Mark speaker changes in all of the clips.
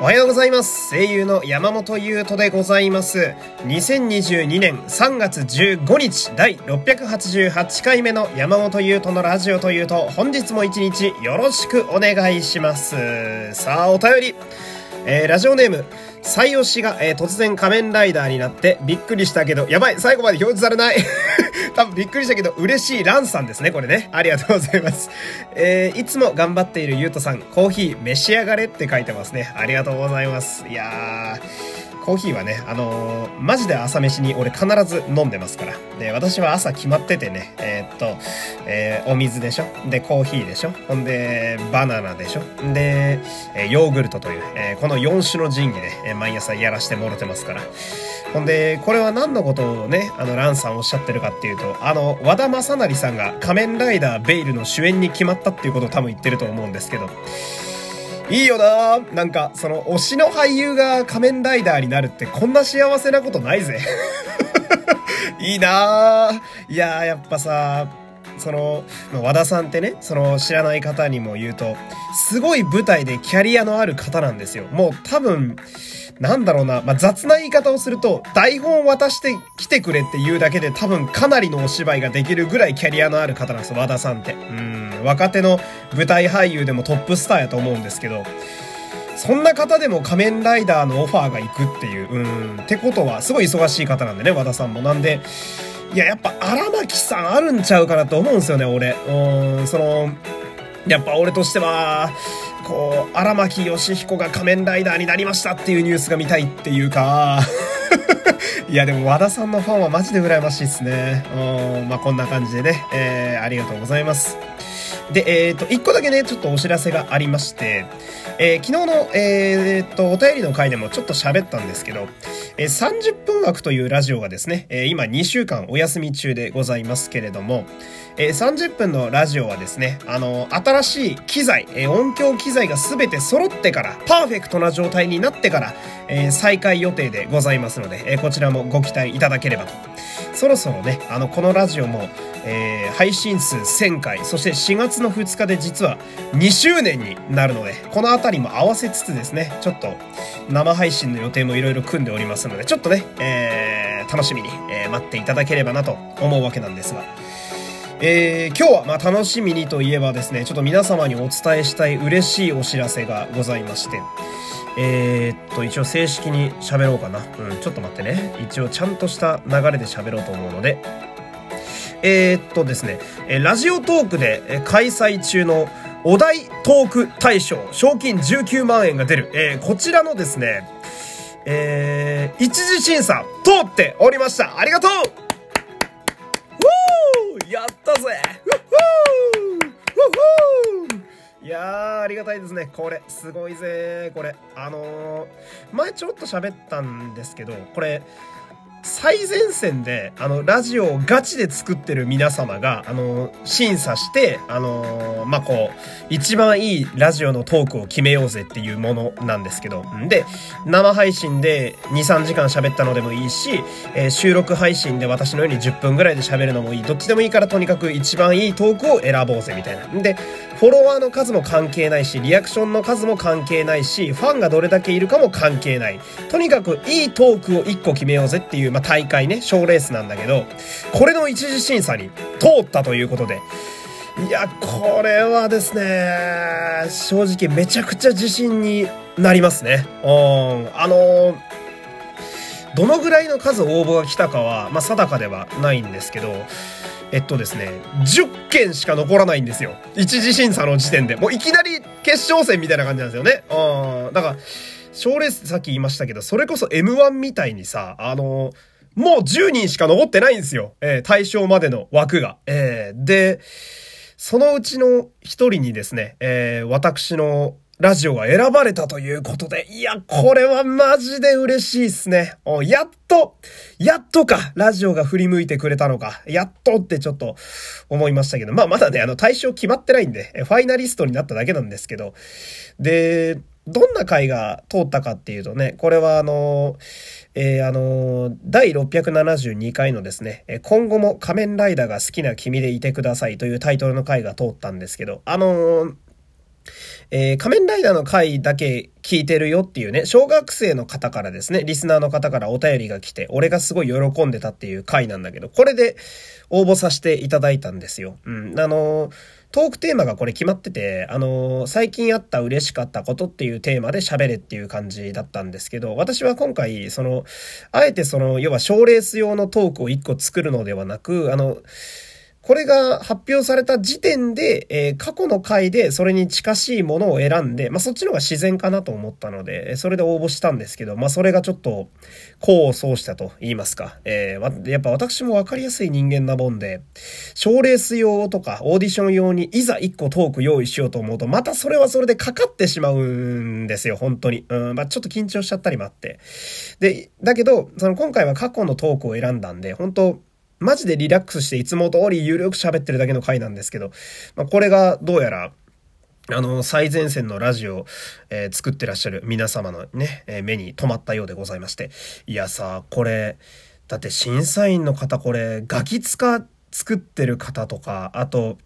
Speaker 1: おはようございます。声優の山本優斗でございます。2022年3月15日第688回目の山本優斗のラジオというと本日も一日よろしくお願いします。さあ、お便り。えー、ラジオネーム、採用しが、えー、突然仮面ライダーになってびっくりしたけど、やばい最後まで表示されない多分びっくりしたけど、嬉しいランさんですね、これね。ありがとうございます。えー、いつも頑張っているゆうとさん、コーヒー召し上がれって書いてますね。ありがとうございます。いやー、コーヒーはね、あのー、マジで朝飯に俺必ず飲んでますから。で、私は朝決まっててね、えー、っと、えー、お水でしょ？で、コーヒーでしょ？ほんで、バナナでしょ？で、えヨーグルトという、えこの4種の神器で、え毎朝やらしてもろてますから。ほんで、これは何のことをね、あの、ランさんおっしゃってるかっていうと、あの、和田正成さんが仮面ライダーベイルの主演に決まったっていうことを多分言ってると思うんですけど、いいよななんか、その、推しの俳優が仮面ライダーになるってこんな幸せなことないぜ。いいないやー、やっぱさ、その、和田さんってね、その知らない方にも言うと、すごい舞台でキャリアのある方なんですよ。もう多分、なんだろうな、まあ、雑な言い方をすると、台本渡して来てくれって言うだけで多分かなりのお芝居ができるぐらいキャリアのある方なんですよ、和田さんって。うん、若手の舞台俳優でもトップスターやと思うんですけど、そんな方でも仮面ライダーのオファーが行くっていう、うん、ってことは、すごい忙しい方なんでね、和田さんも。なんで、いや、やっぱ荒牧さんあるんちゃうかなと思うんですよね、俺。うん、その、やっぱ俺としては、こう、荒牧義彦が仮面ライダーになりましたっていうニュースが見たいっていうか、いやでも和田さんのファンはマジで羨ましいですね。うん、まあこんな感じでね、えー、ありがとうございます。で、えっ、と、一個だけね、ちょっとお知らせがありまして、えー、昨日の、えっ、と、お便りの回でもちょっと喋ったんですけど、えー、30分枠というラジオがですね、え今2週間お休み中でございますけれども、え30分のラジオはですね、あの、新しい機材、え音響機材が全て揃ってから、パーフェクトな状態になってから、え再開予定でございますので、えこちらもご期待いただければと。そろそろね、あの、このラジオも、えー、配信数1000回、そして4月の2日で実は2周年になるので、このあたりも合わせつつですね、ちょっと生配信の予定もいろいろ組んでおりますので、ちょっとね、えー、楽しみに、えー、待っていただければなと思うわけなんですが、えー、今日はまあ楽しみにといえばですね、ちょっと皆様にお伝えしたい嬉しいお知らせがございまして、えー、っと、一応正式に喋ろうかな。うん、ちょっと待ってね。一応ちゃんとした流れで喋ろうと思うので、えー、っとですね、えラジオトークで開催中のお題トーク大賞、賞金19万円が出る、えー、こちらのですね、えー、一次審査通っておりました。ありがとうやったぜいやー、ありがたいですね。これ、すごいぜこれ。あのー、前ちょっと喋ったんですけど、これ、最前線で、あの、ラジオをガチで作ってる皆様が、あの、審査して、あの、まあ、こう、一番いいラジオのトークを決めようぜっていうものなんですけど、んで、生配信で2、3時間喋ったのでもいいし、えー、収録配信で私のように10分ぐらいで喋るのもいい。どっちでもいいからとにかく一番いいトークを選ぼうぜみたいな。で、フォロワーの数も関係ないし、リアクションの数も関係ないし、ファンがどれだけいるかも関係ない。とにかくいいトークを1個決めようぜっていう、まあ、大会ね、賞レースなんだけど、これの一次審査に通ったということで、いや、これはですね、正直めちゃくちゃ自信になりますね。うん、あのどのぐらいの数応募が来たかは、まあ、定かではないんですけど、えっとですね、10件しか残らないんですよ。一次審査の時点で。もういきなり決勝戦みたいな感じなんですよね。うん。だから、賞レースさっき言いましたけど、それこそ M1 みたいにさ、あのもう10人しか残ってないんですよ。えー、対象までの枠が。えー、で、そのうちの一人にですね、えー、私のラジオが選ばれたということで、いや、これはマジで嬉しいっすね。やっと、やっとか、ラジオが振り向いてくれたのか、やっとってちょっと思いましたけど、まあまだね、あの対象決まってないんで、ファイナリストになっただけなんですけど、で、どんな回が通ったかっていうとね、これはあの、えー、あの、第672回のですね、今後も仮面ライダーが好きな君でいてくださいというタイトルの回が通ったんですけど、あのえー、仮面ライダーの回だけ聞いてるよっていうね、小学生の方からですね、リスナーの方からお便りが来て、俺がすごい喜んでたっていう回なんだけど、これで応募させていただいたんですよ。うん。あのー、トークテーマがこれ決まってて、あのー、最近あった嬉しかったことっていうテーマで喋れっていう感じだったんですけど、私は今回、その、あえてその、要は賞レース用のトークを一個作るのではなく、あの、これが発表された時点で、えー、過去の回でそれに近しいものを選んで、まあ、そっちの方が自然かなと思ったので、それで応募したんですけど、まあ、それがちょっと、功を奏したと言いますか。えー、やっぱ私もわかりやすい人間なもんで、賞レース用とかオーディション用にいざ一個トーク用意しようと思うと、またそれはそれでかかってしまうんですよ、本当に。うん、まあ、ちょっと緊張しちゃったりもあって。で、だけど、その今回は過去のトークを選んだんで、本当マジでリラックスしていつも通り有力喋ってるだけの回なんですけど、まあ、これがどうやら、あの、最前線のラジオ、えー、作ってらっしゃる皆様のね、えー、目に留まったようでございまして。いやさ、これ、だって審査員の方これ、ガキ使作ってる方とか、あと、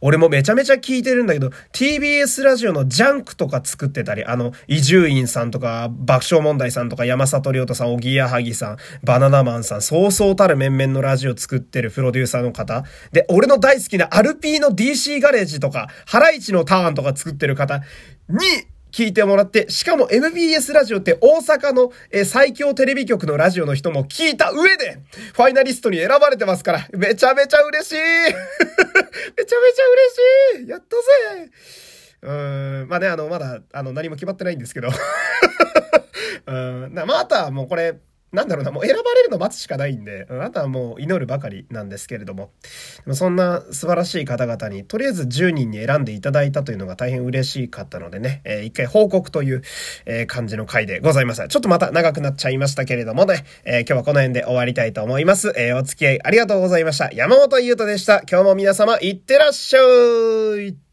Speaker 1: 俺もめちゃめちゃ聞いてるんだけど、TBS ラジオのジャンクとか作ってたり、あの、伊集院さんとか、爆笑問題さんとか、山里亮太さん、おぎやはぎさん、バナナマンさん、そうそうたる面々のラジオ作ってるプロデューサーの方。で、俺の大好きなアルピーの DC ガレージとか、ハライチのターンとか作ってる方に、聞いてもらって、しかも MBS ラジオって大阪の、え最強テレビ局のラジオの人も聞いた上で、ファイナリストに選ばれてますから、めちゃめちゃ嬉しい。めちゃめちゃ嬉しい。やったぜ。うん、まあね、あの、まだ、あの、何も決まってないんですけど。うん、まあ、あとはもうこれ、なんだろうな、もう選ばれるの待つしかないんで、あとはもう祈るばかりなんですけれども、でもそんな素晴らしい方々に、とりあえず10人に選んでいただいたというのが大変嬉しかったのでね、えー、一回報告という、えー、感じの回でございます。ちょっとまた長くなっちゃいましたけれどもね、えー、今日はこの辺で終わりたいと思います。えお付き合いありがとうございました。山本優斗でした。今日も皆様、いってらっしゃい